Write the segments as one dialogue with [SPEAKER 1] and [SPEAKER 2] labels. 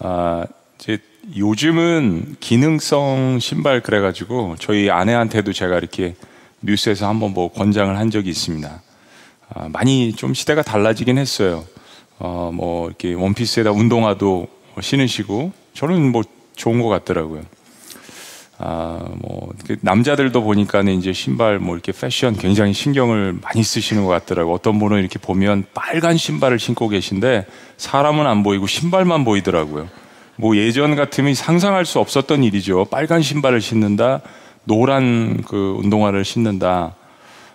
[SPEAKER 1] 아, 이제 요즘은 기능성 신발 그래가지고 저희 아내한테도 제가 이렇게 뉴스에서 한번 뭐 권장을 한 적이 있습니다. 아, 많이 좀 시대가 달라지긴 했어요. 어, 뭐 이렇게 원피스에다 운동화도 신으시고 저는 뭐 좋은 것 같더라고요. 아, 뭐, 남자들도 보니까는 이제 신발 뭐 이렇게 패션 굉장히 신경을 많이 쓰시는 것 같더라고요. 어떤 분은 이렇게 보면 빨간 신발을 신고 계신데 사람은 안 보이고 신발만 보이더라고요. 뭐 예전 같으면 상상할 수 없었던 일이죠. 빨간 신발을 신는다, 노란 그 운동화를 신는다,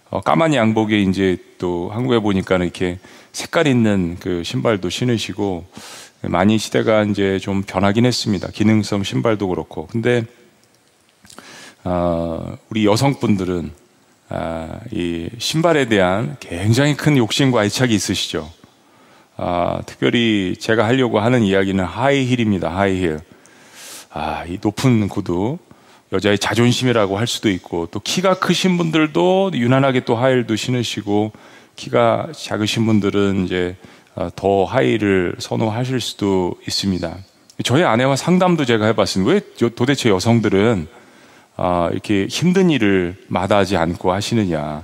[SPEAKER 1] 어, 까만 양복에 이제 또 한국에 보니까는 이렇게 색깔 있는 그 신발도 신으시고 많이 시대가 이제 좀 변하긴 했습니다. 기능성 신발도 그렇고. 근데 어, 우리 여성분들은 아, 이 신발에 대한 굉장히 큰 욕심과 애착이 있으시죠. 아, 특별히 제가 하려고 하는 이야기는 하이힐입니다. 하이힐. 아, 이 높은 구두. 여자의 자존심이라고 할 수도 있고, 또 키가 크신 분들도 유난하게 또 하이힐도 신으시고, 키가 작으신 분들은 이제 어, 더 하이힐을 선호하실 수도 있습니다. 저희 아내와 상담도 제가 해봤습니다. 왜 도대체 여성들은 아, 이렇게 힘든 일을 마다하지 않고 하시느냐.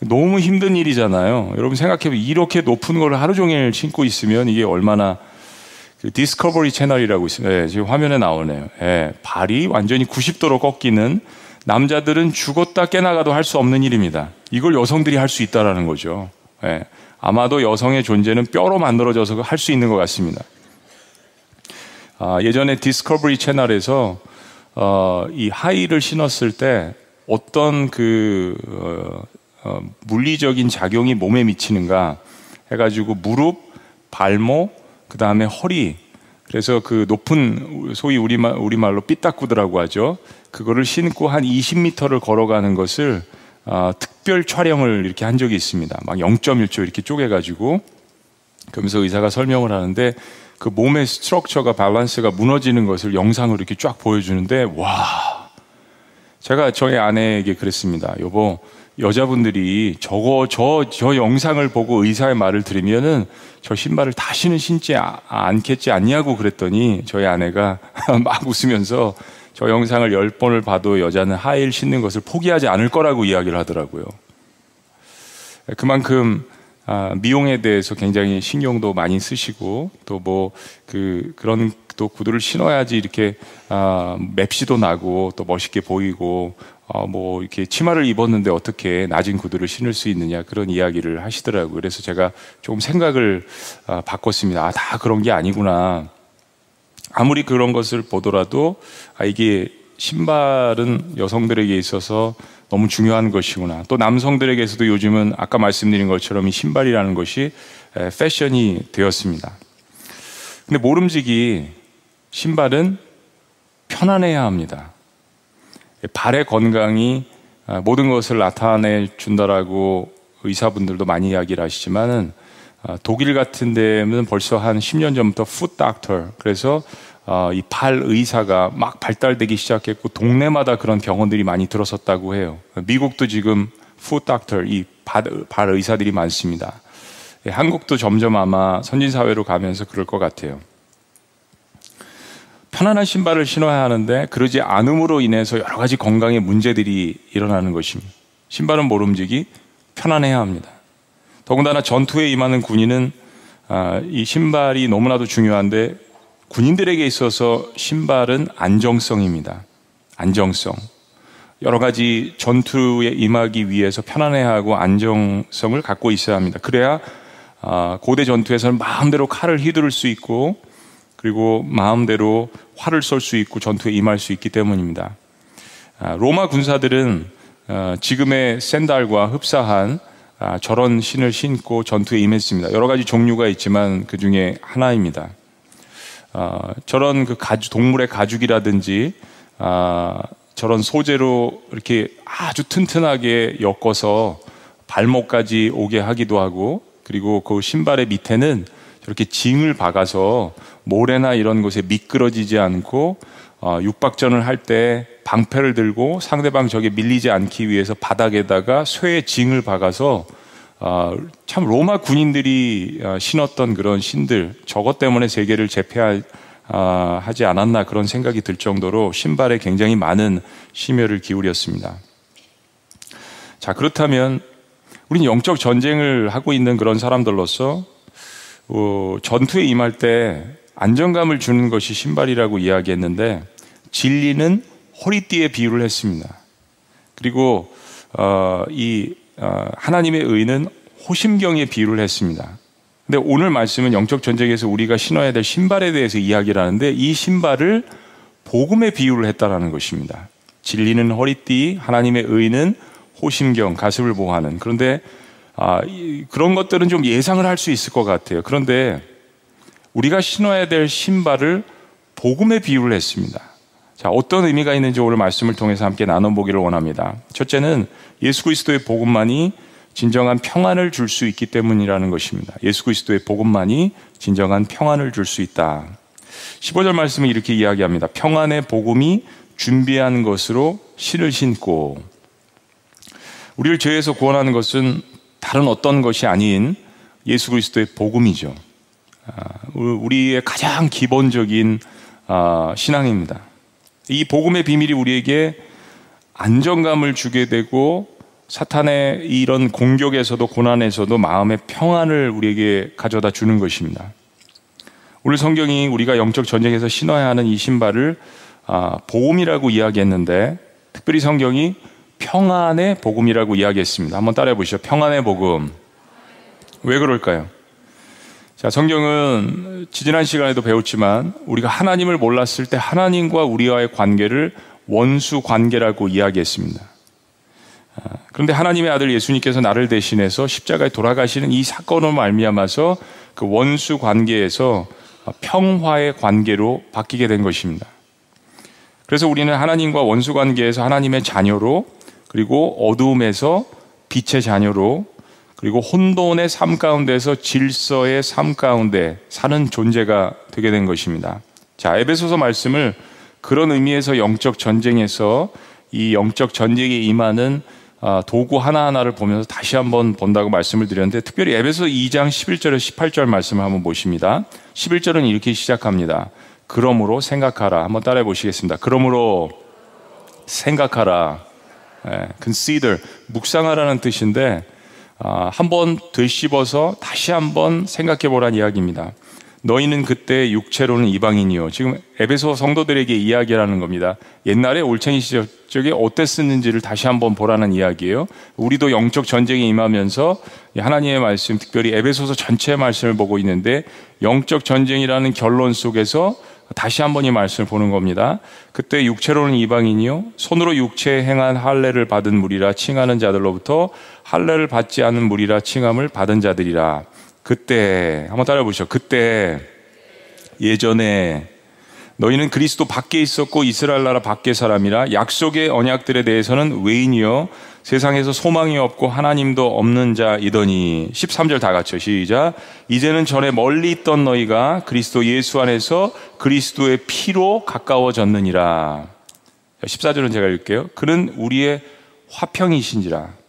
[SPEAKER 1] 너무 힘든 일이잖아요. 여러분 생각해보면 이렇게 높은 걸 하루 종일 신고 있으면 이게 얼마나 그 디스커버리 채널이라고 있습니다. 예, 지금 화면에 나오네요. 예, 발이 완전히 90도로 꺾이는 남자들은 죽었다 깨나도 할 수 없는 일입니다. 이걸 여성들이 할 수 있다라는 거죠. 예, 아마도 여성의 존재는 뼈로 만들어져서 할 수 있는 것 같습니다. 아, 예전에 디스커버리 채널에서 어, 이 하이힐을 신었을 때 어떤 그 어, 어, 물리적인 작용이 몸에 미치는가 해가지고 무릎, 발목, 그 다음에 허리, 그래서 그 높은 소위 우리말 우리말로 삐딱구드라고 하죠. 그거를 신고 한 20m를 걸어가는 것을 어, 특별 촬영을 이렇게 한 적이 있습니다. 막 0.1초 이렇게 쪼개가지고 그러면서 의사가 설명을 하는데 그 몸의 스트럭처가 밸런스가 무너지는 것을 영상으로 이렇게 쫙 보여주는데 와 제가 저희 아내에게 그랬습니다. 여보 여자분들이 저거 저저 영상을 보고 의사의 말을 들으면은 저 신발을 다시는 신지 아, 않겠지 않냐고 그랬더니 저희 아내가 막 웃으면서 저 영상을 열 번을 봐도 여자는 하이힐 신는 것을 포기하지 않을 거라고 이야기를 하더라고요. 그만큼 아, 미용에 대해서 굉장히 신경도 많이 쓰시고 또 뭐 그 그런 또 구두를 신어야지 이렇게 아, 맵시도 나고 또 멋있게 보이고 어, 뭐 이렇게 치마를 입었는데 어떻게 낮은 구두를 신을 수 있느냐 그런 이야기를 하시더라고요. 그래서 제가 조금 생각을 아, 바꿨습니다. 아, 다 그런 게 아니구나. 아무리 그런 것을 보더라도 아, 이게 신발은 여성들에게 있어서 너무 중요한 것이구나. 또 남성들에게서도 요즘은 아까 말씀드린 것처럼 이 신발이라는 것이 패션이 되었습니다. 근데 모름지기 신발은 편안해야 합니다. 발의 건강이 아, 모든 것을 나타내 준다라고 의사분들도 많이 이야기를 하시지만은 아, 독일 같은 데는 벌써 한 10년 전부터 풋 닥터 그래서 어, 이발 의사가 막 발달되기 시작했고 동네마다 그런 병원들이 많이 들어섰다고 해요. 미국도 지금 풋 닥터 이발 의사들이 많습니다. 예, 한국도 점점 아마 선진 사회로 가면서 그럴 것 같아요. 편안한 신발을 신어야 하는데 그러지 않음으로 인해서 여러 가지 건강에 문제들이 일어나는 것입니다. 신발은 모름지기 편안해야 합니다. 더군다나 전투에 임하는 군인은 아, 이 신발이 너무나도 중요한데 군인들에게 있어서 신발은 안정성입니다. 안정성. 여러 가지 전투에 임하기 위해서 편안해하고 안정성을 갖고 있어야 합니다. 그래야 아, 고대 전투에서는 마음대로 칼을 휘두를 수 있고 그리고 마음대로 활을 쏠 수 있고 전투에 임할 수 있기 때문입니다. 아, 로마 군사들은 어, 지금의 샌달과 흡사한 아, 저런 신을 신고 전투에 임했습니다. 여러 가지 종류가 있지만 그 중에 하나입니다. 어, 저런 그 가죽, 동물의 가죽이라든지 아, 저런 소재로 이렇게 아주 튼튼하게 엮어서 발목까지 오게 하기도 하고 그리고 그 신발의 밑에는 저렇게 징을 박아서 모래나 이런 곳에 미끄러지지 않고 어, 육박전을 할 때 방패를 들고 상대방 적에 밀리지 않기 위해서 바닥에다가 쇠의 징을 박아서 어, 참 로마 군인들이 어, 신었던 그런 신들 저것 때문에 세계를 제패한 아, 하지 않았나 그런 생각이 들 정도로 신발에 굉장히 많은 심혈을 기울였습니다. 자, 그렇다면 우리는 영적 전쟁을 하고 있는 그런 사람들로서 어, 전투에 임할 때 안정감을 주는 것이 신발이라고 이야기했는데 진리는 허리띠에 비유를 했습니다. 그리고 어, 이 어, 하나님의 의는 호심경에 비유를 했습니다. 근데 오늘 말씀은 영적 전쟁에서 우리가 신어야 될 신발에 대해서 이야기를 하는데 이 신발을 복음에 비유를 했다라는 것입니다. 진리는 허리띠, 하나님의 의는 호심경, 가슴을 보호하는. 그런데 아, 이, 그런 것들은 좀 예상을 할 수 있을 것 같아요. 그런데 우리가 신어야 될 신발을 복음에 비유를 했습니다. 자, 어떤 의미가 있는지 오늘 말씀을 통해서 함께 나눠보기를 원합니다. 첫째는 예수 그리스도의 복음만이 진정한 평안을 줄 수 있기 때문이라는 것입니다. 예수 그리스도의 복음만이 진정한 평안을 줄 수 있다. 15절 말씀은 이렇게 이야기합니다. 평안의 복음이 준비한 것으로 신을 신고 우리를 죄에서 구원하는 것은 다른 어떤 것이 아닌 예수 그리스도의 복음이죠. 아, 우리의 가장 기본적인 아, 신앙입니다. 이 복음의 비밀이 우리에게 안정감을 주게 되고 사탄의 이런 공격에서도 고난에서도 마음의 평안을 우리에게 가져다 주는 것입니다. 오늘 성경이 우리가 영적 전쟁에서 신어야 하는 이 신발을 아, 복음이라고 이야기했는데 특별히 성경이 평안의 복음이라고 이야기했습니다. 한번 따라해 보시죠. 평안의 복음. 왜 그럴까요? 자, 성경은 지지난 시간에도 배웠지만 우리가 하나님을 몰랐을 때 하나님과 우리와의 관계를 원수 관계라고 이야기했습니다. 아, 그런데 하나님의 아들 예수님께서 나를 대신해서 십자가에 돌아가시는 이 사건으로 말미암아서 그 원수 관계에서 평화의 관계로 바뀌게 된 것입니다. 그래서 우리는 하나님과 원수 관계에서 하나님의 자녀로 그리고 어두움에서 빛의 자녀로 그리고 혼돈의 삶 가운데서 질서의 삶 가운데 사는 존재가 되게 된 것입니다. 자, 에베소서 말씀을 그런 의미에서 영적 전쟁에서 이 영적 전쟁에 임하는 아, 도구 하나하나를 보면서 다시 한번 본다고 말씀을 드렸는데 특별히 에베소 2장 11절에서 18절 말씀을 한번 보십니다. 11절은 이렇게 시작합니다. 그러므로 생각하라. 한번 따라해 보시겠습니다. 그러므로 생각하라. 예, consider 묵상하라는 뜻인데 아, 한번 되씹어서 다시 한번 생각해 보란 이야기입니다. 너희는 그때 육체로는 이방인이요. 지금 에베소 성도들에게 이야기하는 겁니다. 옛날에 올챙이 시절에 어땠었는지를 다시 한번 보라는 이야기예요. 우리도 영적 전쟁에 임하면서 하나님의 말씀, 특별히 에베소서 전체의 말씀을 보고 있는데 영적 전쟁이라는 결론 속에서 다시 한번 이 말씀을 보는 겁니다. 그때 육체로는 이방인이요 손으로 육체에 행한 할례를 받은 무리라 칭하는 자들로부터 할례를 받지 않은 무리라 칭함을 받은 자들이라. 그때 한번 따라 보시죠. 그때 예전에 너희는 그리스도 밖에 있었고 이스라엘 나라 밖의 사람이라 약속의 언약들에 대해서는 외인이요 세상에서 소망이 없고 하나님도 없는 자이더니. 13절 다 같이 시작. 이제는 전에 멀리 있던 너희가 그리스도 예수 안에서 그리스도의 피로 가까워졌느니라. 14절은 제가 읽을게요. 그는 우리의 화평이신지라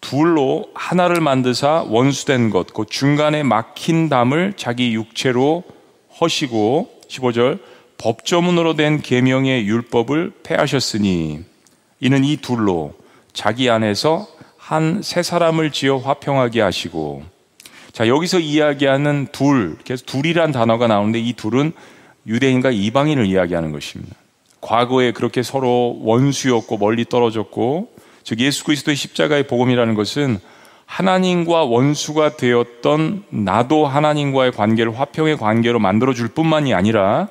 [SPEAKER 1] 둘로 하나를 만드사 원수된 것, 그 중간에 막힌 담을 자기 육체로 허시고 15절 법조문으로 된 계명의 율법을 폐하셨으니 이는 이 둘로 자기 안에서 한 세 사람을 지어 화평하게 하시고 자 여기서 이야기하는 둘 계속 둘이란 단어가 나오는데 이 둘은 유대인과 이방인을 이야기하는 것입니다. 과거에 그렇게 서로 원수였고 멀리 떨어졌고 즉 예수 그리스도의 십자가의 복음이라는 것은 하나님과 원수가 되었던 나도 하나님과의 관계를 화평의 관계로 만들어 줄 뿐만이 아니라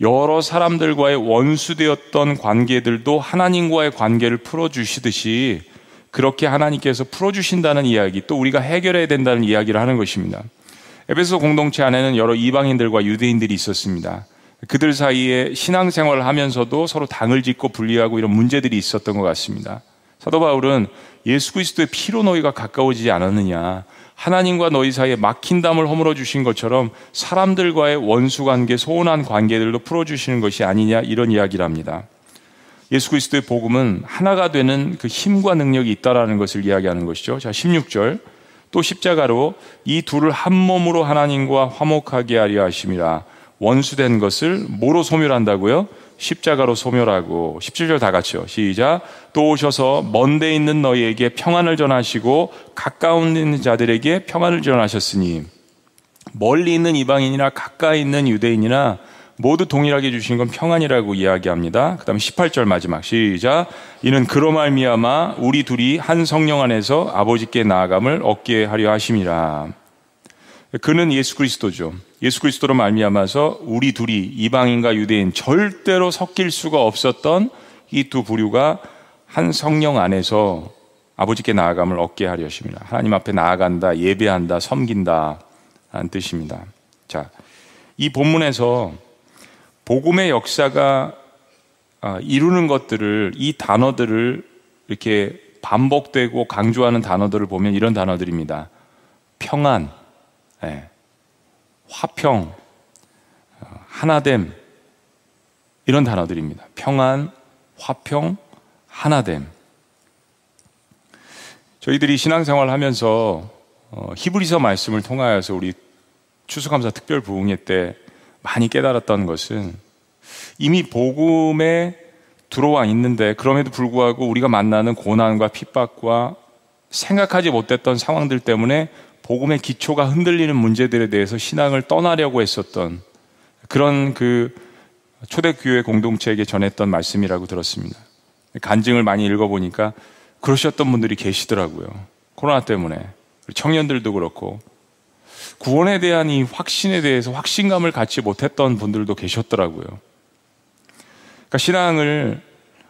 [SPEAKER 1] 여러 사람들과의 원수되었던 관계들도 하나님과의 관계를 풀어 주시듯이 그렇게 하나님께서 풀어 주신다는 이야기, 또 우리가 해결해야 된다는 이야기를 하는 것입니다. 에베소 공동체 안에는 여러 이방인들과 유대인들이 있었습니다. 그들 사이에 신앙생활을 하면서도 서로 당을 짓고 분리하고 이런 문제들이 있었던 것 같습니다. 사도 바울은 예수 그리스도의 피로 너희가 가까워지지 않았느냐. 하나님과 너희 사이에 막힌 담을 허물어 주신 것처럼 사람들과의 원수 관계, 소원한 관계들도 풀어 주시는 것이 아니냐 이런 이야기를 합니다. 예수 그리스도의 복음은 하나가 되는 그 힘과 능력이 있다라는 것을 이야기하는 것이죠. 자, 16절. 또 십자가로 이 둘을 한 몸으로 하나님과 화목하게 하려 하심이라. 원수된 것을 뭐로 소멸한다고요? 십자가로 소멸하고 17절 다 같이요. 시작. 또 오셔서 먼데 있는 너희에게 평안을 전하시고 가까운 있는 자들에게 평안을 전하셨으니 멀리 있는 이방인이나 가까이 있는 유대인이나 모두 동일하게 주신 건 평안이라고 이야기합니다. 그다음에 18절 마지막 시작. 이는 그로 말미암아 우리 둘이 한 성령 안에서 아버지께 나아감을 얻게 하려 하심이라. 그는 예수 그리스도죠. 예수 그리스도로 말미암아서 우리 둘이 이방인과 유대인 절대로 섞일 수가 없었던 이 두 부류가 한 성령 안에서 아버지께 나아감을 얻게 하려 하십니다. 하나님 앞에 나아간다, 예배한다, 섬긴다 라는 뜻입니다. 자, 이 본문에서 복음의 역사가 아, 이루는 것들을 이 단어들을 이렇게 반복되고 강조하는 단어들을 보면 이런 단어들입니다. 평안, 네. 화평, 어, 하나됨 이런 단어들입니다. 평안, 화평, 하나됨. 저희들이 신앙생활 하면서 어, 히브리서 말씀을 통하여서 우리 추수감사 특별 부흥회 때 많이 깨달았던 것은 이미 복음에 들어와 있는데 그럼에도 불구하고 우리가 만나는 고난과 핍박과 생각하지 못했던 상황들 때문에 복음의 기초가 흔들리는 문제들에 대해서 신앙을 떠나려고 했었던 그런 그 초대교회 공동체에게 전했던 말씀이라고 들었습니다. 간증을 많이 읽어보니까 그러셨던 분들이 계시더라고요. 코로나 때문에. 청년들도 그렇고 구원에 대한 이 확신에 대해서 확신감을 갖지 못했던 분들도 계셨더라고요. 그러니까 신앙을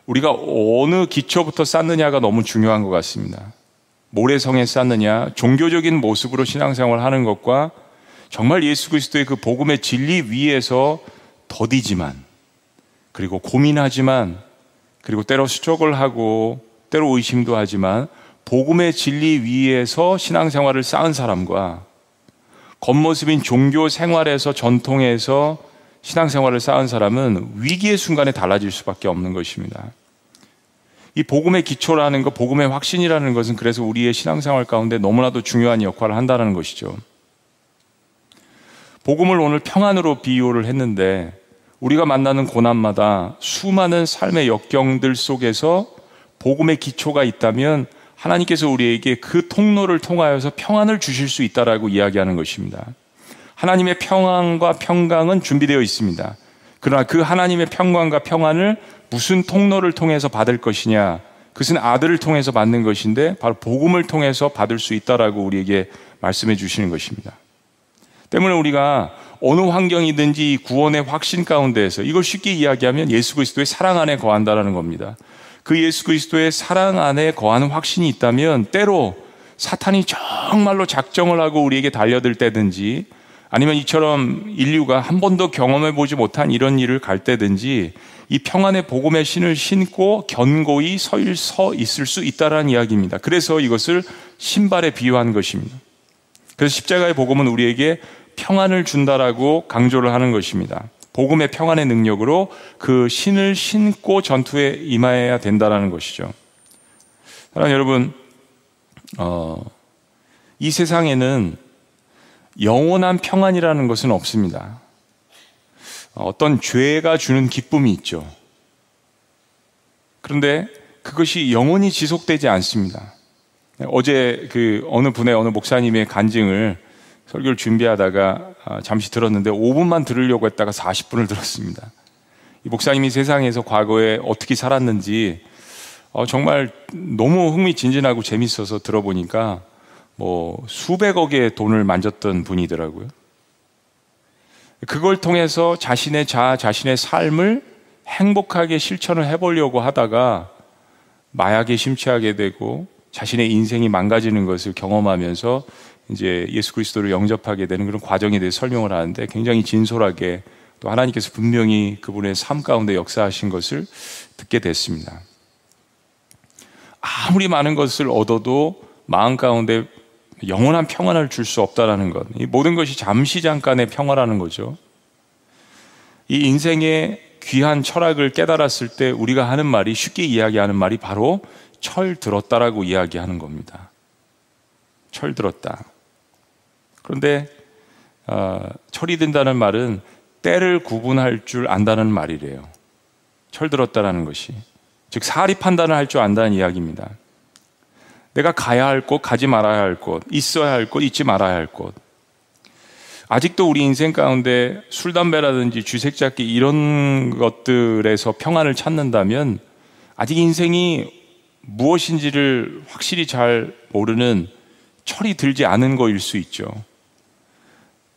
[SPEAKER 1] 우리가 어느 기초부터 쌓느냐가 너무 중요한 것 같습니다. 모래성에 쌓느냐, 종교적인 모습으로 신앙생활 하는 것과 정말 예수 그리스도의 그 복음의 진리 위에서 더디지만, 그리고 고민하지만, 그리고 때로 수족을 하고, 때로 의심도 하지만, 복음의 진리 위에서 신앙생활을 쌓은 사람과 겉모습인 종교 생활에서 전통에서 신앙생활을 쌓은 사람은 위기의 순간에 달라질 수밖에 없는 것입니다. 이 복음의 기초라는 것, 복음의 확신이라는 것은 그래서 우리의 신앙생활 가운데 너무나도 중요한 역할을 한다는 것이죠. 복음을 오늘 평안으로 비유를 했는데 우리가 만나는 고난마다 수많은 삶의 역경들 속에서 복음의 기초가 있다면 하나님께서 우리에게 그 통로를 통하여서 평안을 주실 수 있다라고 이야기하는 것입니다. 하나님의 평안과 평강은 준비되어 있습니다. 그러나 그 하나님의 평강과 평안을 무슨 통로를 통해서 받을 것이냐? 그것은 아들을 통해서 받는 것인데 바로 복음을 통해서 받을 수 있다라고 우리에게 말씀해 주시는 것입니다. 때문에 우리가 어느 환경이든지 구원의 확신 가운데에서 이걸 쉽게 이야기하면 예수 그리스도의 사랑 안에 거한다라는 겁니다. 그 예수 그리스도의 사랑 안에 거하는 확신이 있다면 때로 사탄이 정말로 작정을 하고 우리에게 달려들 때든지 아니면 이처럼 인류가 한 번도 경험해 보지 못한 이런 일을 갈 때든지 이 평안의 복음의 신을 신고 견고히 서 있을 수 있다라는 이야기입니다. 그래서 이것을 신발에 비유한 것입니다. 그래서 십자가의 복음은 우리에게 평안을 준다라고 강조를 하는 것입니다. 복음의 평안의 능력으로 그 신을 신고 전투에 임해야 된다라는 것이죠. 사랑 여러분, 어, 이 세상에는 영원한 평안이라는 것은 없습니다. 어떤 죄가 주는 기쁨이 있죠. 그런데 그것이 영원히 지속되지 않습니다. 어제 그 어느 분의 어느 목사님의 간증을 설교를 준비하다가 아, 잠시 들었는데 5분만 들으려고 했다가 40분을 들었습니다. 이 목사님이 세상에서 과거에 어떻게 살았는지 어, 정말 너무 흥미진진하고 재밌어서 들어보니까 뭐 수백억의 돈을 만졌던 분이더라고요. 그걸 통해서 자신의 자, 자신의 삶을 행복하게 실천을 해보려고 하다가 마약에 심취하게 되고 자신의 인생이 망가지는 것을 경험하면서 이제 예수 그리스도를 영접하게 되는 그런 과정에 대해 설명을 하는데 굉장히 진솔하게 또 하나님께서 분명히 그분의 삶 가운데 역사하신 것을 듣게 됐습니다. 아무리 많은 것을 얻어도 마음 가운데 영원한 평안을 줄 수 없다라는 것. 이 모든 것이 잠시 잠깐의 평화라는 거죠. 이 인생의 귀한 철학을 깨달았을 때 우리가 하는 말이 쉽게 이야기하는 말이 바로 철 들었다라고 이야기하는 겁니다. 철 들었다. 그런데 어, 철이 든다는 말은 때를 구분할 줄 안다는 말이래요. 철 들었다라는 것이. 즉, 사리 판단을 할 줄 안다는 이야기입니다. 내가 가야 할 곳, 가지 말아야 할 곳, 있어야 할 곳, 있지 말아야 할 곳. 아직도 우리 인생 가운데 술, 담배라든지 주색 잡기 이런 것들에서 평안을 찾는다면 아직 인생이 무엇인지를 확실히 잘 모르는 철이 들지 않은 거일 수 있죠.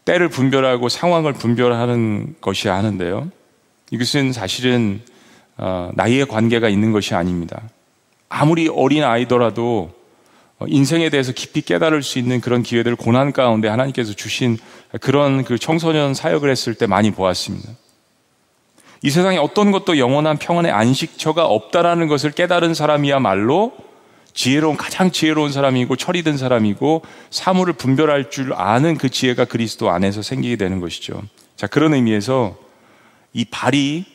[SPEAKER 1] 때를 분별하고 상황을 분별하는 것이 하는데요. 이것은 사실은 어, 나이의 관계가 있는 것이 아닙니다. 아무리 어린 아이더라도 인생에 대해서 깊이 깨달을 수 있는 그런 기회들을 고난 가운데 하나님께서 주신 그런 그 청소년 사역을 했을 때 많이 보았습니다. 이 세상에 어떤 것도 영원한 평안의 안식처가 없다라는 것을 깨달은 사람이야말로 지혜로운 가장 지혜로운 사람이고 철이 든 사람이고 사물을 분별할 줄 아는 그 지혜가 그리스도 안에서 생기게 되는 것이죠. 자, 그런 의미에서 이 발이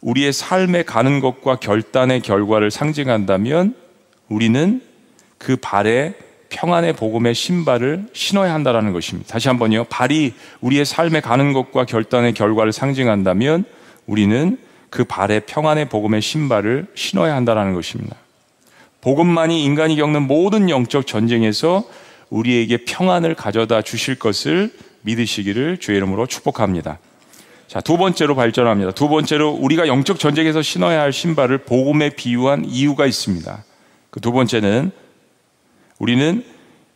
[SPEAKER 1] 우리의 삶에 가는 것과 결단의 결과를 상징한다면 우리는 그 발에 평안의 복음의 신발을 신어야 한다는 것입니다. 다시 한번요. 발이 우리의 삶에 가는 것과 결단의 결과를 상징한다면 우리는 그 발에 평안의 복음의 신발을 신어야 한다는 것입니다. 복음만이 인간이 겪는 모든 영적 전쟁에서 우리에게 평안을 가져다 주실 것을 믿으시기를 주의 이름으로 축복합니다. 자, 두 번째로 발전합니다. 두 번째로 우리가 영적 전쟁에서 신어야 할 신발을 복음에 비유한 이유가 있습니다. 그 두 번째는 우리는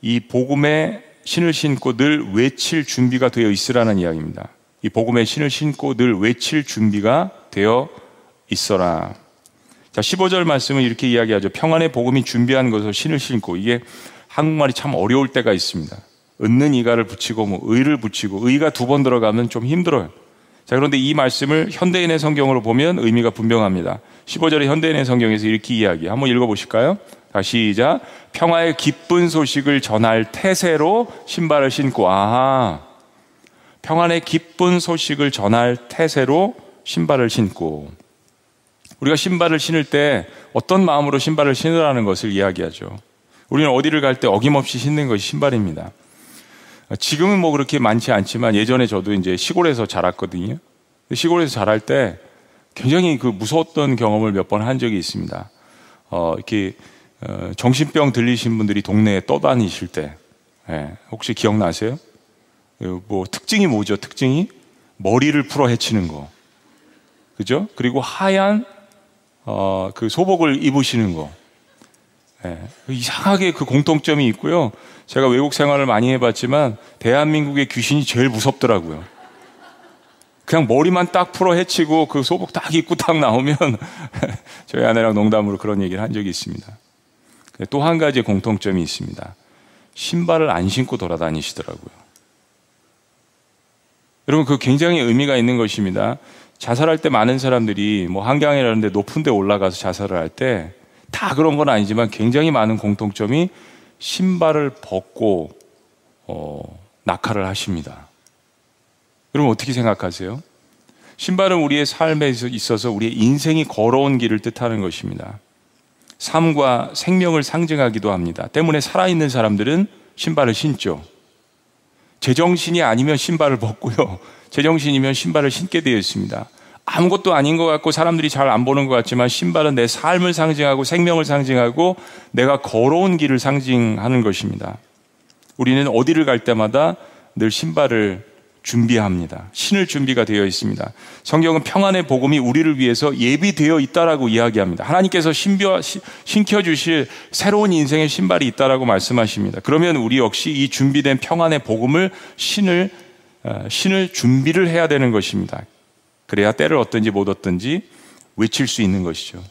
[SPEAKER 1] 이 복음의 신을 신고 늘 외칠 준비가 되어 있으라는 이야기입니다. 이 복음의 신을 신고 늘 외칠 준비가 되어 있어라. 자, 15절 말씀은 이렇게 이야기하죠. 평안의 복음이 준비한 것을 신을 신고 이게 한국말이 참 어려울 때가 있습니다. 은는 이가를 붙이고 뭐 의를 붙이고 의가 두 번 들어가면 좀 힘들어요. 자, 그런데 이 말씀을 현대인의 성경으로 보면 의미가 분명합니다. 15절의 현대인의 성경에서 이렇게 이야기. 한번 읽어 보실까요? 시작. 평화의 기쁜 소식을 전할 태세로 신발을 신고 아하. 평안의 기쁜 소식을 전할 태세로 신발을 신고 우리가 신발을 신을 때 어떤 마음으로 신발을 신으라는 것을 이야기하죠. 우리는 어디를 갈 때 어김없이 신는 것이 신발입니다. 지금은 뭐 그렇게 많지 않지만 예전에 저도 이제 시골에서 자랐거든요. 시골에서 자랄 때 굉장히 그 무서웠던 경험을 몇 번 한 적이 있습니다. 어, 이렇게 어, 정신병 들리신 분들이 동네에 떠다니실 때 예, 혹시 기억나세요? 뭐 특징이 뭐죠? 특징이 머리를 풀어 헤치는 거, 그죠? 그리고 하얀 어, 그 소복을 입으시는 거. 예, 이상하게 그 공통점이 있고요. 제가 외국 생활을 많이 해봤지만 대한민국의 귀신이 제일 무섭더라고요. 그냥 머리만 딱 풀어 헤치고 그 소복 딱 입고 딱 나오면 저희 아내랑 농담으로 그런 얘기를 한 적이 있습니다. 또 한 가지 공통점이 있습니다. 신발을 안 신고 돌아다니시더라고요. 여러분 그 굉장히 의미가 있는 것입니다. 자살할 때 많은 사람들이 뭐 한강이라는 데 높은 데 올라가서 자살을 할 때 다 그런 건 아니지만 굉장히 많은 공통점이 신발을 벗고 어, 낙하를 하십니다. 여러분 어떻게 생각하세요? 신발은 우리의 삶에 있어서 우리의 인생이 걸어온 길을 뜻하는 것입니다. 삶과 생명을 상징하기도 합니다. 때문에 살아있는 사람들은 신발을 신죠. 제정신이 아니면 신발을 벗고요. 제정신이면 신발을 신게 되어 있습니다. 아무것도 아닌 것 같고 사람들이 잘 안 보는 것 같지만 신발은 내 삶을 상징하고 생명을 상징하고 내가 걸어온 길을 상징하는 것입니다. 우리는 어디를 갈 때마다 늘 신발을 준비합니다. 신을 준비가 되어 있습니다. 성경은 평안의 복음이 우리를 위해서 예비되어 있다라고 이야기합니다. 하나님께서 신벼, 신켜 주실 새로운 인생의 신발이 있다라고 말씀하십니다. 그러면 우리 역시 이 준비된 평안의 복음을 신을 어, 신을 준비를 해야 되는 것입니다. 그래야 때를 얻든지 못 얻든지 외칠 수 있는 것이죠.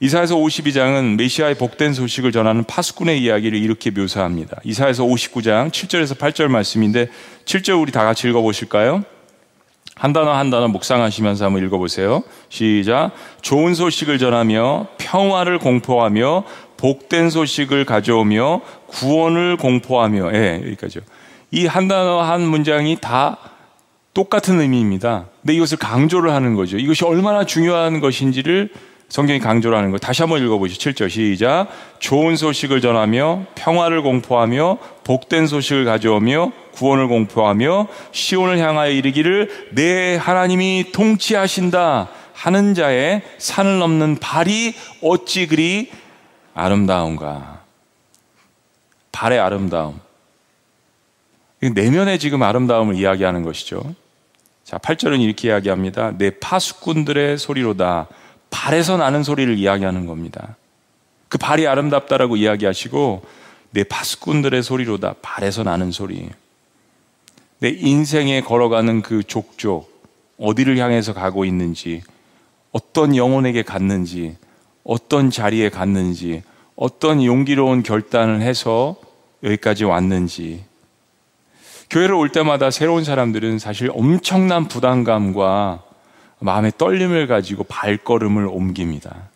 [SPEAKER 1] 이사에서 52장은 메시아의 복된 소식을 전하는 파수꾼의 이야기를 이렇게 묘사합니다. 이사에서 59장 7절에서 8절 말씀인데 7절 우리 다 같이 읽어보실까요? 한 단어 한 단어 묵상하시면서 한번 읽어보세요. 시작. 좋은 소식을 전하며 평화를 공포하며 복된 소식을 가져오며 구원을 공포하며 예, 여기까지요. 이 한 단어 한 문장이 다 똑같은 의미입니다. 근데 이것을 강조를 하는 거죠. 이것이 얼마나 중요한 것인지를 성경이 강조를 하는 거 다시 한번 읽어보시죠. 7절 시작. 좋은 소식을 전하며 평화를 공포하며 복된 소식을 가져오며 구원을 공포하며 시온을 향하여 이르기를 내 하나님이 통치하신다 하는 자의 산을 넘는 발이 어찌 그리 아름다운가. 발의 아름다움. 내면의 지금 아름다움을 이야기하는 것이죠. 자, 8절은 이렇게 이야기합니다. 내 파수꾼들의 소리로다. 발에서 나는 소리를 이야기하는 겁니다. 그 발이 아름답다라고 이야기하시고 내 파수꾼들의 소리로다. 발에서 나는 소리. 내 인생에 걸어가는 그 족족 어디를 향해서 가고 있는지 어떤 영혼에게 갔는지 어떤 자리에 갔는지 어떤 용기로운 결단을 해서 여기까지 왔는지 교회를 올 때마다 새로운 사람들은 사실 엄청난 부담감과 마음의 떨림을 가지고 발걸음을 옮깁니다.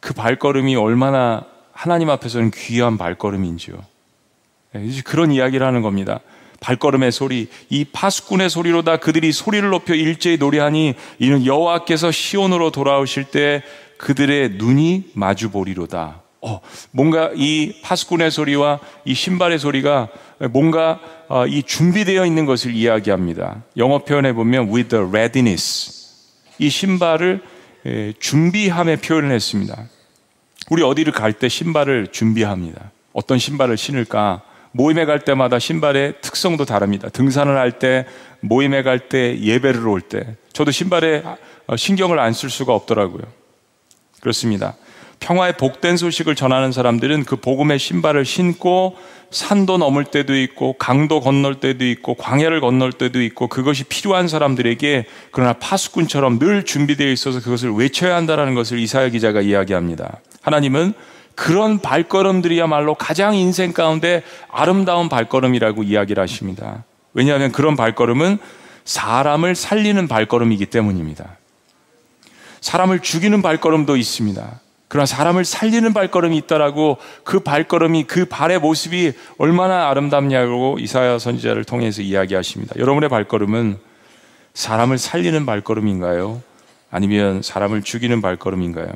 [SPEAKER 1] 그 발걸음이 얼마나 하나님 앞에서는 귀한 발걸음인지요. 네, 그런 이야기를 하는 겁니다. 발걸음의 소리, 이 파수꾼의 소리로다 그들이 소리를 높여 일제히 노래하니 이는 여호와께서 시온으로 돌아오실 때 그들의 눈이 마주 보리로다. 어, 뭔가 이 파수꾼의 소리와 이 신발의 소리가 뭔가 어, 이 준비되어 있는 것을 이야기합니다. 영어 표현에 보면 with the readiness. 이 신발을 준비함에 표현을 했습니다. 우리 어디를 갈 때 신발을 준비합니다. 어떤 신발을 신을까? 모임에 갈 때마다 신발의 특성도 다릅니다. 등산을 할 때, 모임에 갈 때, 예배를 올 때. 저도 신발에 어, 신경을 안 쓸 수가 없더라고요. 그렇습니다. 평화의 복된 소식을 전하는 사람들은 그 복음의 신발을 신고 산도 넘을 때도 있고 강도 건널 때도 있고 광야를 건널 때도 있고 그것이 필요한 사람들에게 그러나 파수꾼처럼 늘 준비되어 있어서 그것을 외쳐야 한다는 것을 이사야 기자가 이야기합니다. 하나님은 그런 발걸음들이야말로 가장 인생 가운데 아름다운 발걸음이라고 이야기를 하십니다. 왜냐하면 그런 발걸음은 사람을 살리는 발걸음이기 때문입니다. 사람을 죽이는 발걸음도 있습니다. 그러나 사람을 살리는 발걸음이 있다라고 그 발걸음이 그 발의 모습이 얼마나 아름답냐고 이사야 선지자를 통해서 이야기하십니다. 여러분의 발걸음은 사람을 살리는 발걸음인가요? 아니면 사람을 죽이는 발걸음인가요?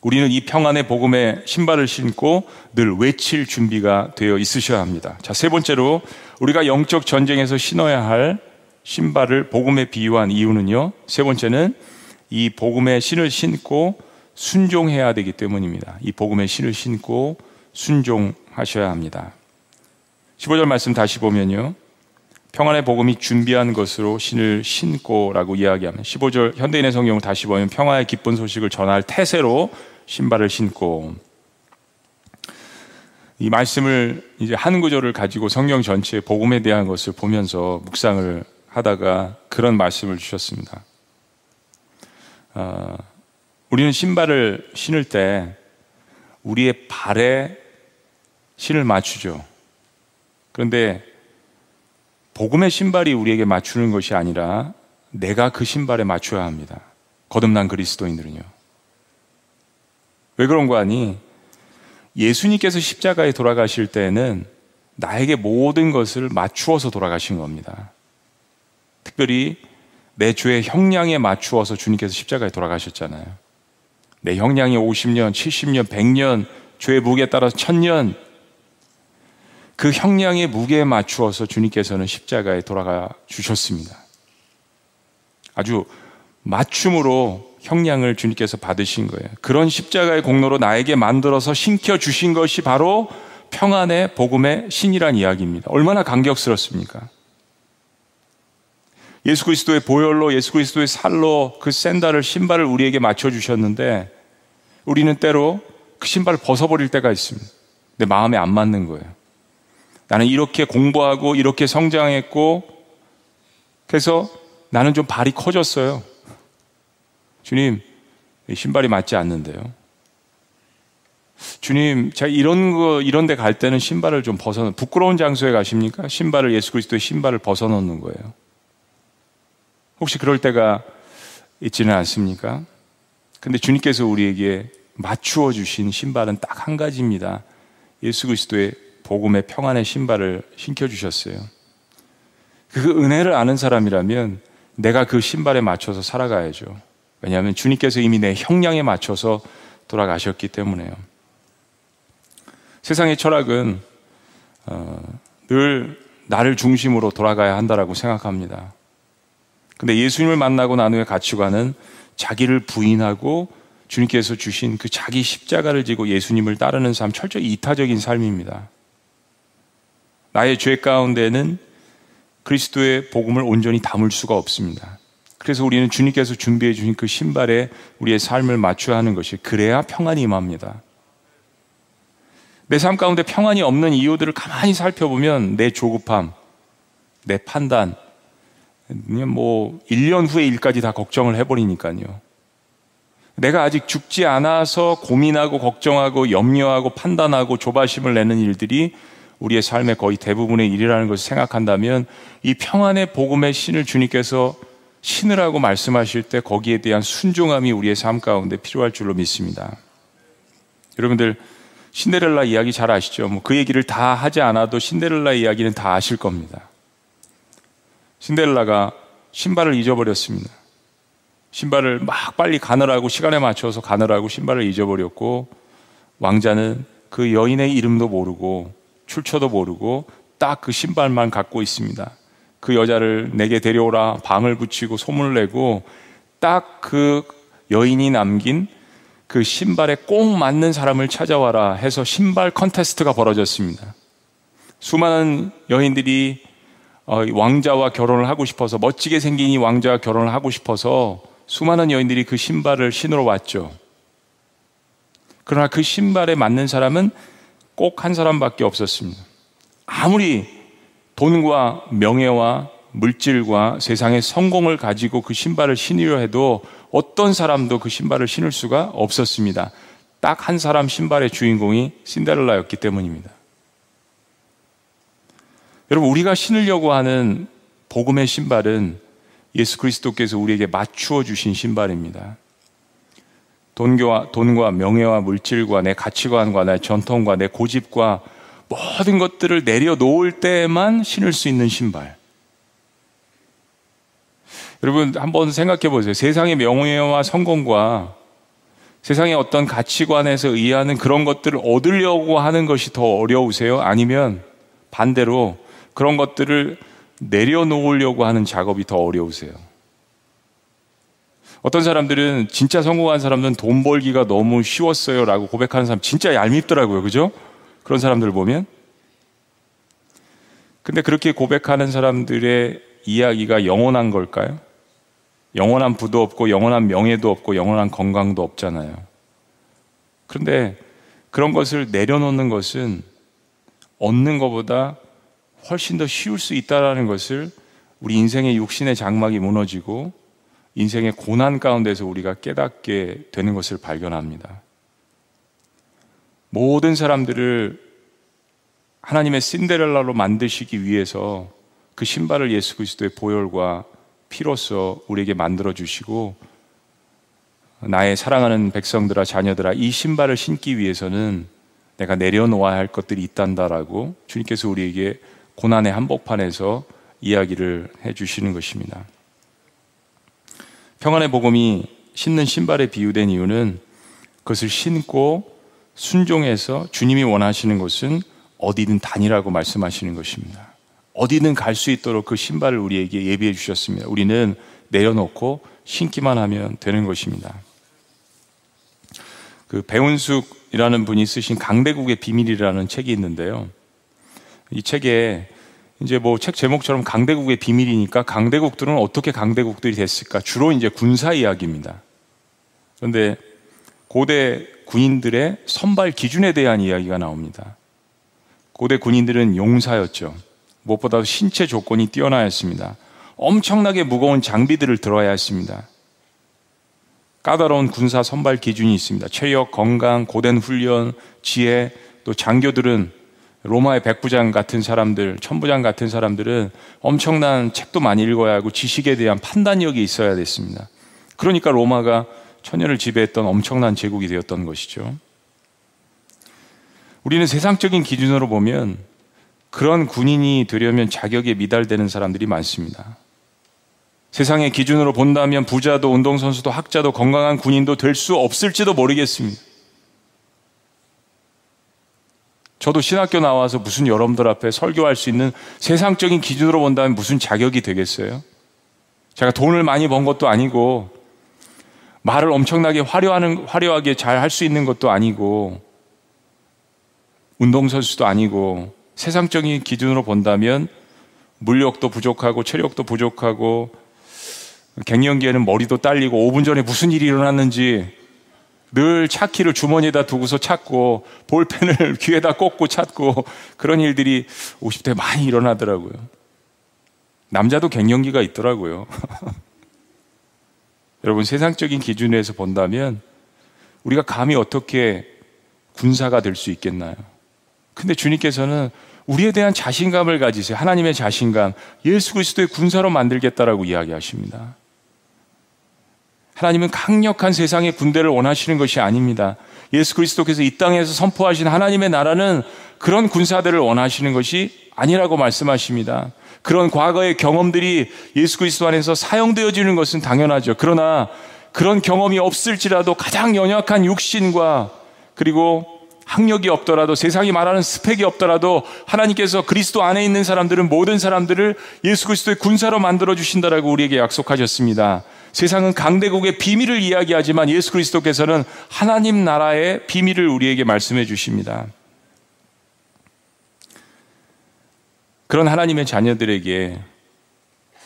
[SPEAKER 1] 우리는 이 평안의 복음의 신발을 신고 늘 외칠 준비가 되어 있으셔야 합니다. 자, 세 번째로 우리가 영적 전쟁에서 신어야 할 신발을 복음에 비유한 이유는요. 세 번째는 이 복음의 신을 신고 순종해야 되기 때문입니다. 이 복음의 신을 신고 순종하셔야 합니다. 15절 말씀 다시 보면요. 평안의 복음이 준비한 것으로 신을 신고라고 이야기하면 15절 현대인의 성경을 다시 보면 평화의 기쁜 소식을 전할 태세로 신발을 신고 이 말씀을 이제 한 구절을 가지고 성경 전체의 복음에 대한 것을 보면서 묵상을 하다가 그런 말씀을 주셨습니다. 어, 우리는 신발을 신을 때 우리의 발에 신을 맞추죠. 그런데 복음의 신발이 우리에게 맞추는 것이 아니라 내가 그 신발에 맞춰야 합니다. 거듭난 그리스도인들은요. 왜 그런 거 아니? 예수님께서 십자가에 돌아가실 때에는 나에게 모든 것을 맞추어서 돌아가신 겁니다. 특별히 내 죄의 형량에 맞추어서 주님께서 십자가에 돌아가셨잖아요. 내 형량이 50년, 70년, 100년, 죄의 무게에 따라서 1000년, 그 형량의 무게에 맞추어서 주님께서는 십자가에 돌아가 주셨습니다. 아주 맞춤으로 형량을 주님께서 받으신 거예요. 그런 십자가의 공로로 나에게 만들어서 신켜 주신 것이 바로 평안의 복음의 신이란 이야기입니다. 얼마나 감격스럽습니까? 예수 그리스도의 보혈로 예수 그리스도의 살로 그 샌달을 신발을 우리에게 맞춰 주셨는데 우리는 때로 그 신발을 벗어버릴 때가 있습니다. 내 마음에 안 맞는 거예요. 나는 이렇게 공부하고 이렇게 성장했고 그래서 나는 좀 발이 커졌어요. 주님, 신발이 맞지 않는데요. 주님, 제가 이런 거, 이런 데 갈 때는 신발을 좀 벗어, 부끄러운 장소에 가십니까? 신발을 예수 그리스도의 신발을 벗어 놓는 거예요. 혹시 그럴 때가 있지는 않습니까? 근데 주님께서 우리에게 맞추어 주신 신발은 딱 한 가지입니다. 예수 그리스도의 복음의 평안의 신발을 신겨 주셨어요. 그 은혜를 아는 사람이라면 내가 그 신발에 맞춰서 살아가야죠. 왜냐하면 주님께서 이미 내 형량에 맞춰서 돌아가셨기 때문에요. 세상의 철학은 어, 늘 나를 중심으로 돌아가야 한다라고 생각합니다. 근데 예수님을 만나고 난 후에 가치관은 자기를 부인하고 주님께서 주신 그 자기 십자가를 지고 예수님을 따르는 삶, 철저히 이타적인 삶입니다. 나의 죄 가운데는 그리스도의 복음을 온전히 담을 수가 없습니다. 그래서 우리는 주님께서 준비해 주신 그 신발에 우리의 삶을 맞춰야 하는 것이 그래야 평안이 임합니다. 내 삶 가운데 평안이 없는 이유들을 가만히 살펴보면 내 조급함, 내 판단, 뭐 1년 후의 일까지 다 걱정을 해버리니까요. 내가 아직 죽지 않아서 고민하고 걱정하고 염려하고 판단하고 조바심을 내는 일들이 우리의 삶의 거의 대부분의 일이라는 것을 생각한다면 이 평안의 복음의 신을 주님께서 신으라고 말씀하실 때 거기에 대한 순종함이 우리의 삶 가운데 필요할 줄로 믿습니다. 여러분들 신데렐라 이야기 잘 아시죠? 뭐 그 얘기를 다 하지 않아도 신데렐라 이야기는 다 아실 겁니다. 신데렐라가 신발을 잊어버렸습니다. 신발을 막 빨리 가느라고 시간에 맞춰서 가느라고 신발을 잊어버렸고 왕자는 그 여인의 이름도 모르고 출처도 모르고 딱 그 신발만 갖고 있습니다. 그 여자를 내게 데려오라 방을 붙이고 소문을 내고 딱 그 여인이 남긴 그 신발에 꼭 맞는 사람을 찾아와라 해서 신발 컨테스트가 벌어졌습니다. 수많은 여인들이 어, 왕자와 결혼을 하고 싶어서 멋지게 생긴 이 왕자와 결혼을 하고 싶어서 수많은 여인들이 그 신발을 신으러 왔죠. 그러나 그 신발에 맞는 사람은 꼭 한 사람밖에 없었습니다. 아무리 돈과 명예와 물질과 세상의 성공을 가지고 그 신발을 신으려 해도 어떤 사람도 그 신발을 신을 수가 없었습니다. 딱 한 사람 신발의 주인공이 신데렐라였기 때문입니다. 여러분, 우리가 신으려고 하는 복음의 신발은 예수 그리스도께서 우리에게 맞추어 주신 신발입니다. 돈과, 돈과 명예와 물질과 내 가치관과 내 전통과 내 고집과 모든 것들을 내려놓을 때만 신을 수 있는 신발. 여러분, 한번 생각해 보세요. 세상의 명예와 성공과 세상의 어떤 가치관에서 의하는 그런 것들을 얻으려고 하는 것이 더 어려우세요? 아니면 반대로 그런 것들을 내려놓으려고 하는 작업이 더 어려우세요. 어떤 사람들은 진짜 성공한 사람들은 돈 벌기가 너무 쉬웠어요 라고 고백하는 사람 진짜 얄밉더라고요. 그죠? 그런 사람들 보면. 근데 그렇게 고백하는 사람들의 이야기가 영원한 걸까요? 영원한 부도 없고, 영원한 명예도 없고, 영원한 건강도 없잖아요. 그런데 그런 것을 내려놓는 것은 얻는 것보다 훨씬 더 쉬울 수 있다라는 것을 우리 인생의 육신의 장막이 무너지고 인생의 고난 가운데서 우리가 깨닫게 되는 것을 발견합니다. 모든 사람들을 하나님의 신데렐라로 만드시기 위해서 그 신발을 예수 그리스도의 보혈과 피로써 우리에게 만들어 주시고 나의 사랑하는 백성들아 자녀들아 이 신발을 신기 위해서는 내가 내려놓아야 할 것들이 있단다라고 주님께서 우리에게 고난의 한복판에서 이야기를 해 주시는 것입니다. 평안의 복음이 신는 신발에 비유된 이유는 그것을 신고 순종해서 주님이 원하시는 것은 어디든 다니라고 말씀하시는 것입니다. 어디든 갈 수 있도록 그 신발을 우리에게 예비해 주셨습니다. 우리는 내려놓고 신기만 하면 되는 것입니다. 그 배운숙이라는 분이 쓰신 강대국의 비밀이라는 책이 있는데요. 이 책에 이제 뭐 책 제목처럼 강대국의 비밀이니까 강대국들은 어떻게 강대국들이 됐을까? 주로 이제 군사 이야기입니다. 그런데 고대 군인들의 선발 기준에 대한 이야기가 나옵니다. 고대 군인들은 용사였죠. 무엇보다도 신체 조건이 뛰어나야 했습니다. 엄청나게 무거운 장비들을 들어야 했습니다. 까다로운 군사 선발 기준이 있습니다. 체력, 건강, 고된 훈련, 지혜, 또 장교들은 로마의 백부장 같은 사람들, 천부장 같은 사람들은 엄청난 책도 많이 읽어야 하고 지식에 대한 판단력이 있어야 됐습니다. 그러니까 로마가 천년을 지배했던 엄청난 제국이 되었던 것이죠. 우리는 세상적인 기준으로 보면 그런 군인이 되려면 자격에 미달되는 사람들이 많습니다. 세상의 기준으로 본다면 부자도 운동선수도 학자도 건강한 군인도 될 수 없을지도 모르겠습니다. 저도 신학교 나와서 무슨 여러분들 앞에 설교할 수 있는 세상적인 기준으로 본다면 무슨 자격이 되겠어요? 제가 돈을 많이 번 것도 아니고 말을 엄청나게 화려하는, 화려하게 잘 할 수 있는 것도 아니고 운동선수도 아니고 세상적인 기준으로 본다면 물력도 부족하고 체력도 부족하고 갱년기에는 머리도 딸리고 5분 전에 무슨 일이 일어났는지 늘 차키를 주머니에다 두고서 찾고 볼펜을 귀에다 꽂고 찾고 그런 일들이 50대 많이 일어나더라고요. 남자도 갱년기가 있더라고요. 여러분 세상적인 기준에서 본다면 우리가 감히 어떻게 군사가 될 수 있겠나요? 근데 주님께서는 우리에 대한 자신감을 가지세요. 하나님의 자신감. 예수 그리스도의 군사로 만들겠다라고 이야기하십니다. 하나님은 강력한 세상의 군대를 원하시는 것이 아닙니다. 예수 그리스도께서 이 땅에서 선포하신 하나님의 나라는 그런 군사들을 원하시는 것이 아니라고 말씀하십니다. 그런 과거의 경험들이 예수 그리스도 안에서 사용되어지는 것은 당연하죠. 그러나 그런 경험이 없을지라도 가장 연약한 육신과 그리고 학력이 없더라도 세상이 말하는 스펙이 없더라도 하나님께서 그리스도 안에 있는 사람들은 모든 사람들을 예수 그리스도의 군사로 만들어 주신다라고 우리에게 약속하셨습니다. 세상은 강대국의 비밀을 이야기하지만 예수 그리스도께서는 하나님 나라의 비밀을 우리에게 말씀해 주십니다. 그런 하나님의 자녀들에게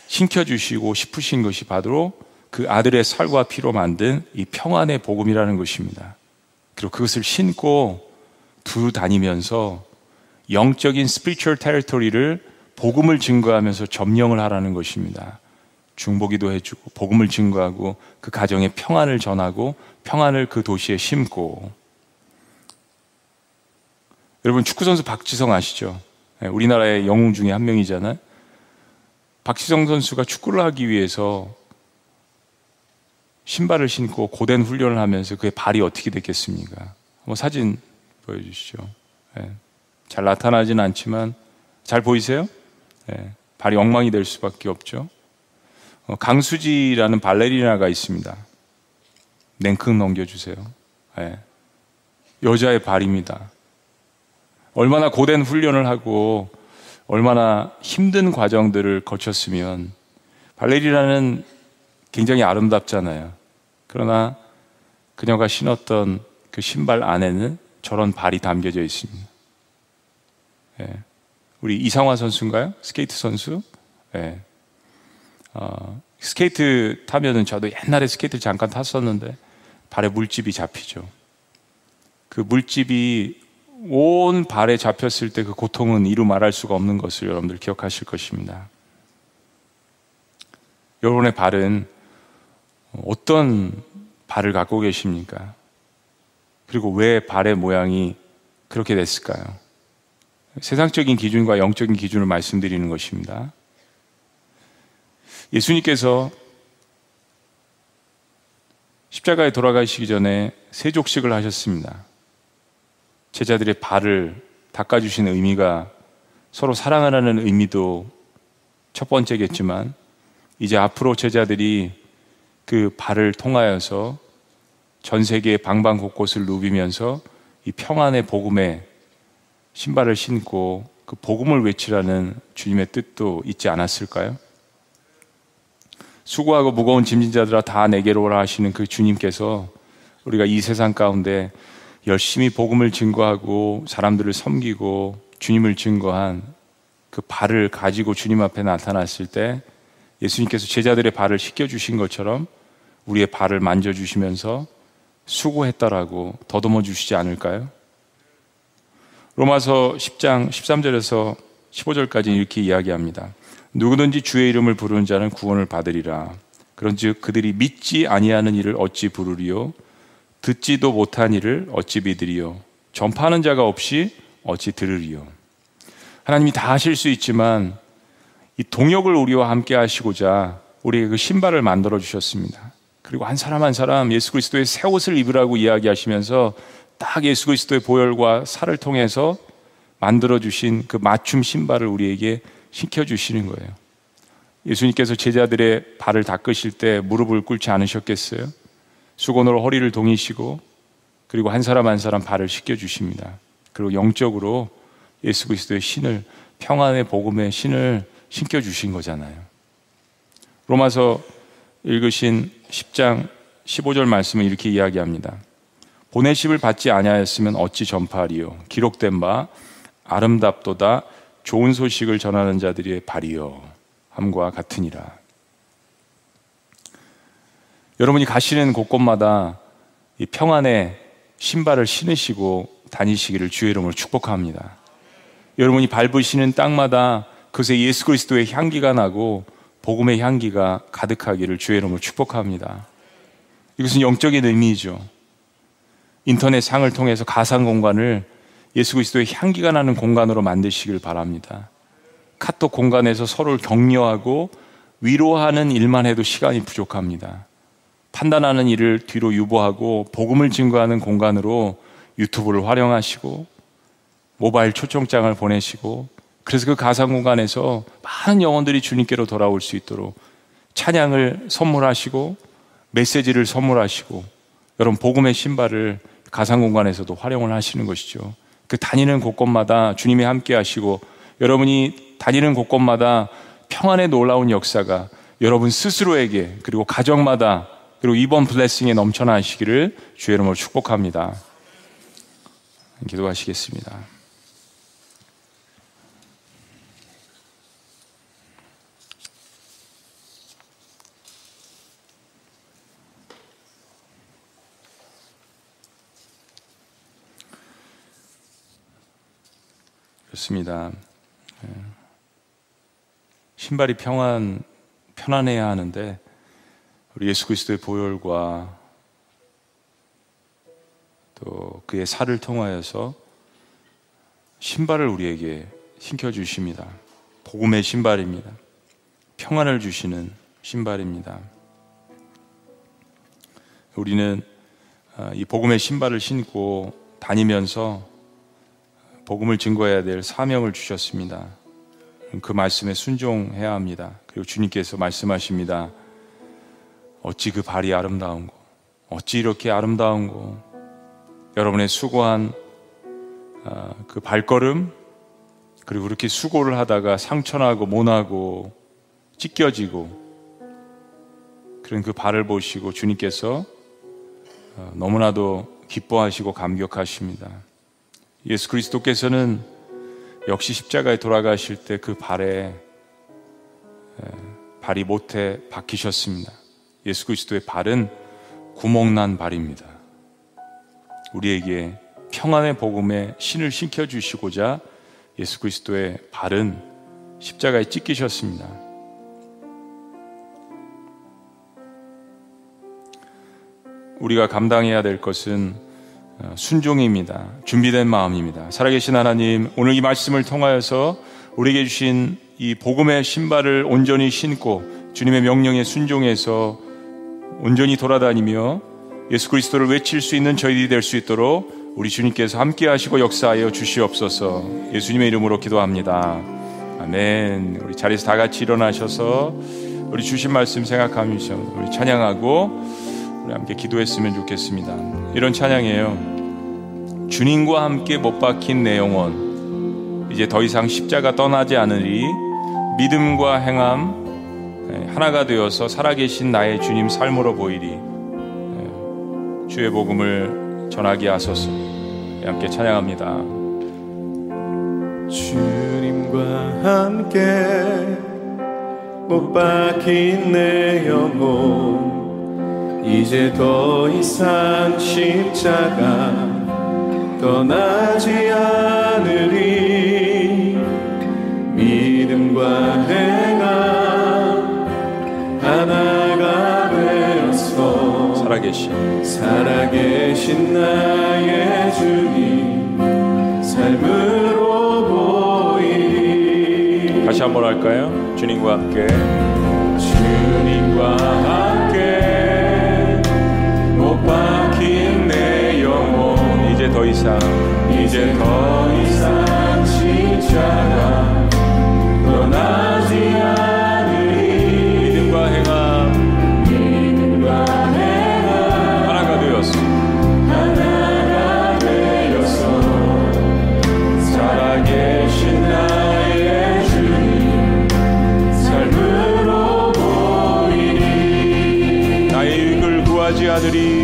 [SPEAKER 1] 신켜주시고 싶으신 것이 바로 그 아들의 살과 피로 만든 이 평안의 복음이라는 것입니다. 그리고 그것을 신고 두 다니면서 영적인 스피리추얼 테리토리를 복음을 증거하면서 점령을 하라는 것입니다. 중보기도 해주고 복음을 증거하고 그 가정에 평안을 전하고 평안을 그 도시에 심고 여러분 축구 선수 박지성 아시죠? 네, 우리나라의 영웅 중에 한 명이잖아요. 박지성 선수가 축구를 하기 위해서 신발을 신고 고된 훈련을 하면서 그의 발이 어떻게 됐겠습니까? 한번 사진 보여주시죠. 네. 잘 나타나진 않지만 잘 보이세요? 네. 발이 엉망이 될 수밖에 없죠. 어, 강수지라는 발레리나가 있습니다. 냉큼 넘겨주세요. 네. 여자의 발입니다. 얼마나 고된 훈련을 하고 얼마나 힘든 과정들을 거쳤으면 발레리나는 굉장히 아름답잖아요. 그러나 그녀가 신었던 그 신발 안에는 저런 발이 담겨져 있습니다. 네. 우리 이상화 선수인가요? 스케이트 선수? 네. 어, 스케이트 타면은 저도 옛날에 스케이트 잠깐 탔었는데 발에 물집이 잡히죠. 그 물집이 온 발에 잡혔을 때 그 고통은 이루 말할 수가 없는 것을 여러분들 기억하실 것입니다. 여러분의 발은 어떤 발을 갖고 계십니까? 그리고 왜 발의 모양이 그렇게 됐을까요? 세상적인 기준과 영적인 기준을 말씀드리는 것입니다. 예수님께서 십자가에 돌아가시기 전에 세족식을 하셨습니다. 제자들의 발을 닦아주시는 의미가 서로 사랑하라는 의미도 첫 번째겠지만 이제 앞으로 제자들이 그 발을 통하여서 전 세계의 방방 곳곳을 누비면서 이 평안의 복음에 신발을 신고 그 복음을 외치라는 주님의 뜻도 있지 않았을까요? 수고하고 무거운 짐진 자들아 다 내게로 오라 하시는 그 주님께서 우리가 이 세상 가운데 열심히 복음을 증거하고 사람들을 섬기고 주님을 증거한 그 발을 가지고 주님 앞에 나타났을 때 예수님께서 제자들의 발을 씻겨 주신 것처럼 우리의 발을 만져 주시면서 수고했다라고 더듬어 주시지 않을까요? 로마서 10장 13절에서 15절까지 이렇게 이야기합니다. 누구든지 주의 이름을 부르는 자는 구원을 받으리라. 그런즉 그들이 믿지 아니하는 일을 어찌 부르리요? 듣지도 못한 일을 어찌 믿으리요? 전파하는 자가 없이 어찌 들으리요? 하나님이 다 하실 수 있지만 이 동역을 우리와 함께 하시고자 우리에게 그 신발을 만들어 주셨습니다. 그리고 한 사람 한 사람 예수 그리스도의 새 옷을 입으라고 이야기하시면서 딱 예수 그리스도의 보혈과 살을 통해서 만들어 주신 그 맞춤 신발을 우리에게 시켜 주시는 거예요. 예수님께서 제자들의 발을 닦으실 때 무릎을 꿇지 않으셨겠어요? 수건으로 허리를 동이시고 그리고 한 사람 한 사람 발을 씻겨 주십니다. 그리고 영적으로 예수 그리스도의 신을 평안의 복음의 신을 신겨 주신 거잖아요. 로마서 읽으신 10장 15절 말씀은 이렇게 이야기합니다. 보내십을 받지 아니하였으면 어찌 전파하리요 기록된 바 아름답도다 좋은 소식을 전하는 자들의 발이요 함과 같으니라. 여러분이 가시는 곳곳마다 이 평안의 신발을 신으시고 다니시기를 주의 이름으로 축복합니다. 여러분이 밟으시는 땅마다 그새 예수 그리스도의 향기가 나고 복음의 향기가 가득하기를 주의 이름으로 축복합니다. 이것은 영적인 의미이죠. 인터넷 상을 통해서 가상 공간을 예수 그리스도의 향기가 나는 공간으로 만드시길 바랍니다. 카톡 공간에서 서로를 격려하고 위로하는 일만 해도 시간이 부족합니다. 판단하는 일을 뒤로 유보하고 복음을 증거하는 공간으로 유튜브를 활용하시고 모바일 초청장을 보내시고 그래서 그 가상 공간에서 많은 영혼들이 주님께로 돌아올 수 있도록 찬양을 선물하시고 메시지를 선물하시고 여러분 복음의 신발을 가상 공간에서도 활용을 하시는 것이죠. 그 다니는 곳곳마다 주님이 함께 하시고 여러분이 다니는 곳곳마다 평안의 놀라운 역사가 여러분 스스로에게 그리고 가정마다 그리고 이번 블레싱에 넘쳐나시기를 주의 이름으로 축복합니다. 기도하시겠습니다. 그렇습니다. 예. 신발이 평안, 편안해야 하는데, 우리 예수 그리스도의 보혈과 또 그의 살을 통하여서 신발을 우리에게 신겨 주십니다. 복음의 신발입니다. 평안을 주시는 신발입니다. 우리는 아, 이 복음의 신발을 신고 다니면서 복음을 증거해야 될 사명을 주셨습니다. 그 말씀에 순종해야 합니다. 그리고 주님께서 말씀하십니다. 어찌 그 발이 아름다운고, 어찌 이렇게 아름다운고, 여러분의 수고한 아, 그 발걸음, 그리고 그렇게 수고를 하다가 상처나고 모나고 찢겨지고 그런 그 발을 보시고 주님께서 아, 너무나도 기뻐하시고 감격하십니다. 예수 그리스도께서는 역시 십자가에 돌아가실 때 그 발에 발이 못해 박히셨습니다. 예수 그리스도의 발은 구멍난 발입니다. 우리에게 평안의 복음에 신을 신켜 주시고자 예수 그리스도의 발은 십자가에 찢기셨습니다. 우리가 감당해야 될 것은 어, 순종입니다. 준비된 마음입니다. 살아계신 하나님, 오늘 이 말씀을 통하여서 우리에게 주신 이 복음의 신발을 온전히 신고 주님의 명령에 순종해서 온전히 돌아다니며 예수 그리스도를 외칠 수 있는 저희들이 될 수 있도록 우리 주님께서 함께 하시고 역사하여 주시옵소서 예수님의 이름으로 기도합니다. 아멘. 우리 자리에서 다 같이 일어나셔서 우리 주신 말씀 생각하면서 우리 찬양하고 우리 함께 기도했으면 좋겠습니다. 이런 찬양이에요. 주님과 함께 못 박힌 내 영혼 이제 더 이상 십자가 떠나지 않으리 믿음과 행함 네, 하나가 되어서 살아계신 나의 주님 삶으로 보이리 네, 주의 복음을 전하게 하소서 네, 함께 찬양합니다
[SPEAKER 2] 주님과 함께 못 박힌 내 영혼 이제 더 이상 십자가 떠나지 않으리. 믿음과 행함 하나가 되어서
[SPEAKER 1] 살아계신
[SPEAKER 2] 살아계신 나의 주님 삶으로 보이
[SPEAKER 1] 다시 한번 할까요? 주님과 함께.
[SPEAKER 2] 주님과 함께. 못 박힌 내 영혼.
[SPEAKER 1] 이제 더 이상
[SPEAKER 2] 이제 더 이상 십자가 떠나지 않으리
[SPEAKER 1] 믿음과
[SPEAKER 2] 행함 믿음과 행함 하나가 되었소 하나가 되었어 살아계신
[SPEAKER 1] 나의
[SPEAKER 2] 주님
[SPEAKER 1] 삶으로 보이니
[SPEAKER 2] 나의 육을
[SPEAKER 1] 구하지 않으리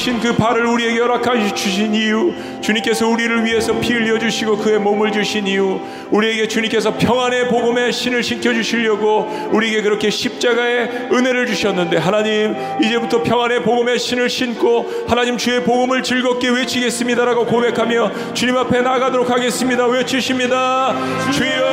[SPEAKER 1] 흘리신 그 발을 우리에게 허락하여 주신 이유 주님께서 우리를 위해서 피 흘려 주시고 그의 몸을 주신 이유 우리에게 주님께서 평안의 복음의 신을 신켜 주시려고 우리에게 그렇게 십자가의 은혜를 주셨는데 하나님 이제부터 평안의 복음의 신을 신고 하나님 주의 복음을 즐겁게 외치겠습니다라고 고백하며 주님 앞에 나가도록 하겠습니다. 외치십니다. 주여.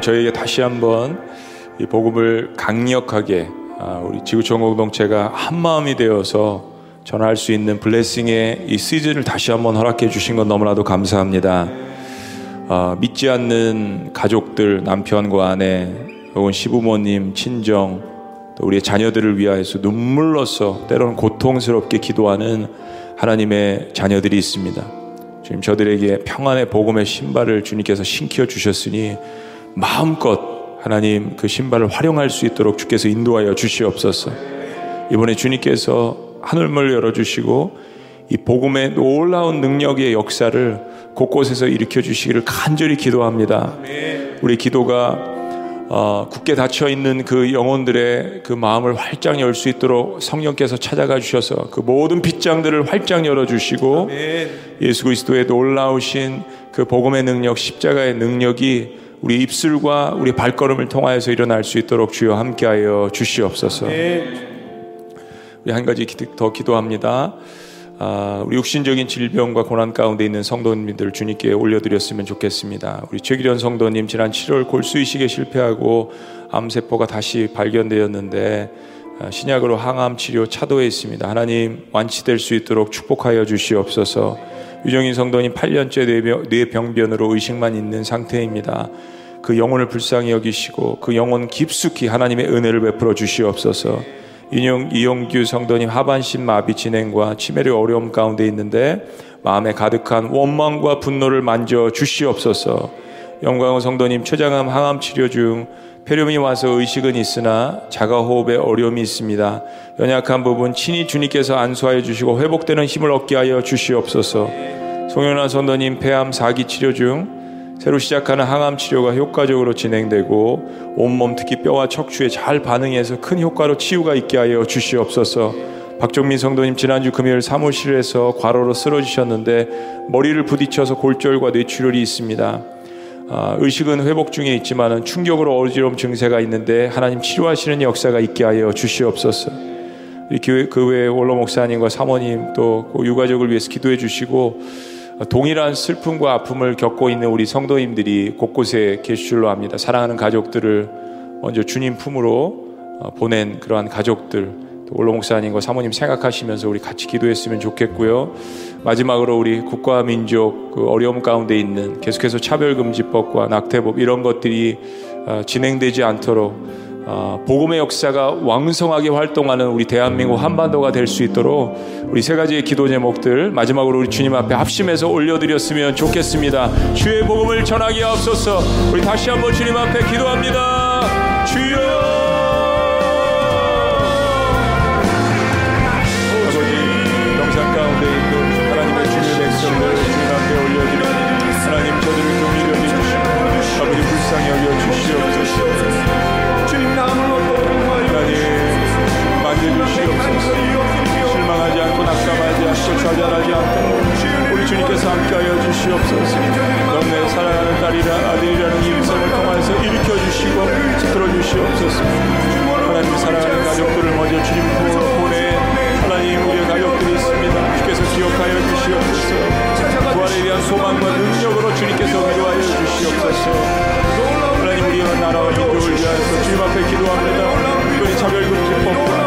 [SPEAKER 1] 하나님 저에게 다시 한번 이 복음을 강력하게 아, 우리 지구 촌 공동체가 한 마음이 되어서 전할 수 있는 블레싱의 이 시즌을 다시 한번 허락해 주신 건 너무나도 감사합니다. 아, 믿지 않는 가족들, 남편과 아내, 혹은 시부모님, 친정, 또 우리의 자녀들을 위하여서 눈물로써 때로는 고통스럽게 기도하는 하나님의 자녀들이 있습니다. 주님 저들에게 평안의 복음의 신발을 주님께서 신겨 주셨으니 마음껏 하나님 그 신발을 활용할 수 있도록 주께서 인도하여 주시옵소서. 이번에 주님께서 하늘문을 열어주시고 이 복음의 놀라운 능력의 역사를 곳곳에서 일으켜 주시기를 간절히 기도합니다. 우리 기도가 어, 굳게 닫혀 있는 그 영혼들의 그 마음을 활짝 열 수 있도록 성령께서 찾아가 주셔서 그 모든 빗장들을 활짝 열어 주시고 예수 그리스도의 놀라우신 그 복음의 능력, 십자가의 능력이 우리 입술과 우리 발걸음을 통하여서 일어날 수 있도록 주여 함께하여 주시옵소서. 우리 한 가지 기- 더 기도합니다. 아, 우리 육신적인 질병과 고난 가운데 있는 성도님들 주님께 올려드렸으면 좋겠습니다. 우리 최기련 성도님 지난 7월 골수 이식에 실패하고 암세포가 다시 발견되었는데 아, 신약으로 항암 치료 차도에 있습니다. 하나님 완치될 수 있도록 축복하여 주시옵소서. 유정인 성도님 8년째 뇌병- 뇌병변으로 의식만 있는 상태입니다. 그 영혼을 불쌍히 여기시고 그 영혼 깊숙이 하나님의 은혜를 베풀어 주시옵소서. 인용 이용규 성도님 하반신 마비 진행과 치매의 어려움 가운데 있는데 마음에 가득한 원망과 분노를 만져 주시옵소서. 영광의 성도님 초장암 항암 치료 중 폐렴이 와서 의식은 있으나 자가 호흡에 어려움이 있습니다. 연약한 부분 친히 주님께서 안수하여 주시고 회복되는 힘을 얻게 하여 주시옵소서. 송영란 선도님 폐암 4기 치료 중 새로 시작하는 항암 치료가 효과적으로 진행되고 온몸 특히 뼈와 척추에 잘 반응해서 큰 효과로 치유가 있게 하여 주시옵소서. 박종민 성도님 지난주 금요일 사무실에서 과로로 쓰러지셨는데 머리를 부딪혀서 골절과 뇌출혈이 있습니다. 아, 의식은 회복 중에 있지만 충격으로 어지러움 증세가 있는데 하나님 치료하시는 역사가 있게 하여 주시옵소서. 이 교회 그 외에 원로 목사님과 사모님 또그 유가족을 위해서 기도해 주시고 동일한 슬픔과 아픔을 겪고 있는 우리 성도님들이 곳곳에 계실 줄로 압니다. 사랑하는 가족들을 먼저 주님 품으로 어, 보낸 그러한 가족들 또 원로 목사님과 사모님 생각하시면서 우리 같이 기도했으면 좋겠고요. 마지막으로 우리 국가 민족 그 어려움 가운데 있는 계속해서 차별금지법과 낙태법 이런 것들이 어, 진행되지 않도록 어, 복음의 역사가 왕성하게 활동하는 우리 대한민국 한반도가 될 수 있도록 우리 세 가지의 기도 제목들 마지막으로 우리 주님 앞에 합심해서 올려드렸으면 좋겠습니다. 주의 복음을 전하게 하옵소서. 우리 다시 한번 주님 앞에 기도합니다. 주여. 주시옵소서. 넌내 사랑하는 딸이라 아들이라는 이 음성을 통하여서 일으켜주시고 들어주시옵소서. 하나님 사랑하는 가족들을 먼저 주님 보내 하나님 우리의 가족들이 있습니다. 주께서 기억하여 주시옵소서. 부활에 대한 소망과 능력으로 주님께서 위로하여 주시옵소서. 하나님 우리의 나라와 민족을 위하여서 주님 앞에 기도합니다. 특별히 차별금지법과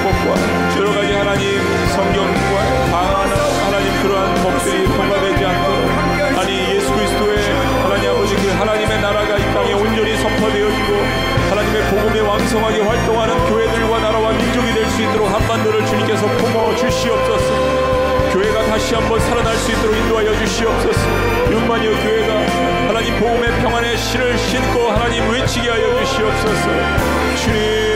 [SPEAKER 1] 낙태법과 여러 가지 하나님 성경과 방하는 하나님 그러한 법들이 통과되지 않도록 아니 예수 그리스도의 하나님 아버지 그 하나님의 나라가 이 땅에 온전히 선포되어지고 하나님의 복음에 왕성하게 활동하는 교회들과 나라와 민족이 될 수 있도록 한반도를 주님께서 품어 주시옵소서. 교회가 다시 한번 살아날 수 있도록 인도하여 주시옵소서. 육만여 교회가 하나님 복음의 평안의 신을 신고 하나님 외치게 하여 주시옵소서 주님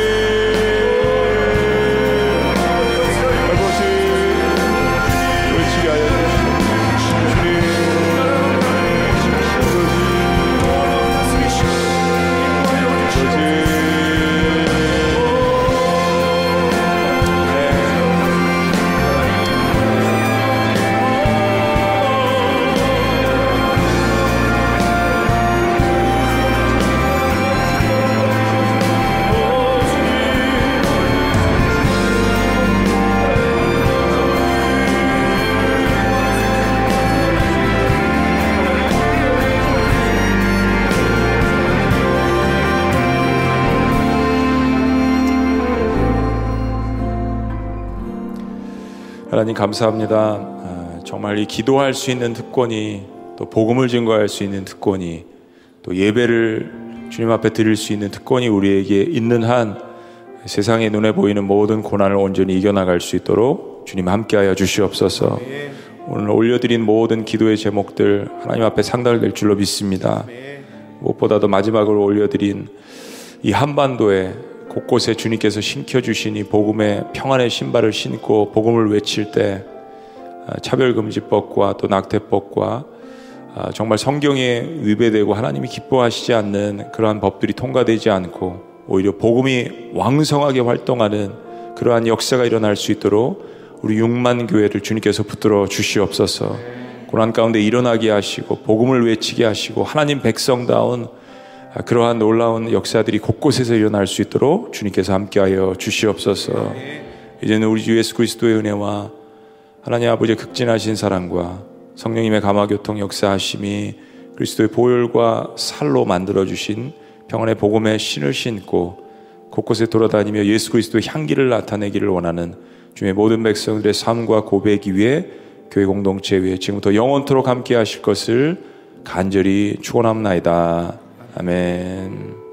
[SPEAKER 1] 하나님 감사합니다. 아, 정말 이 기도할 수 있는 특권이 또 복음을 증거할 수 있는 특권이 또 예배를 주님 앞에 드릴 수 있는 특권이 우리에게 있는 한 세상의 눈에 보이는 모든 고난을 온전히 이겨나갈 수 있도록 주님 함께하여 주시옵소서. 오늘 올려드린 모든 기도의 제목들 하나님 앞에 상달될 줄로 믿습니다. 무엇보다도 마지막으로 올려드린 이 한반도에 곳곳에 주님께서 신켜 주시니 복음의 평안의 신발을 신고 복음을 외칠 때 아, 차별금지법과 또 낙태법과 아, 정말 성경에 위배되고 하나님이 기뻐하시지 않는 그러한 법들이 통과되지 않고 오히려 복음이 왕성하게 활동하는 그러한 역사가 일어날 수 있도록 우리 6만 교회를 주님께서 붙들어 주시옵소서. 고난 가운데 일어나게 하시고 복음을 외치게 하시고 하나님 백성다운 아, 그러한 놀라운 역사들이 곳곳에서 일어날 수 있도록 주님께서 함께하여 주시옵소서. 이제는 우리 주 예수 그리스도의 은혜와 하나님 아버지의 극진하신 사랑과 성령님의 감화교통 역사하심이 그리스도의 보혈과 살로 만들어 주신 평안의 복음의 신을 신고 곳곳에 돌아다니며 예수 그리스도의 향기를 나타내기를 원하는 주의 모든 백성들의 삶과 고백 위에 교회 공동체 위에 지금부터 영원토록 함께 하실 것을 간절히 축원합나이다. 아멘.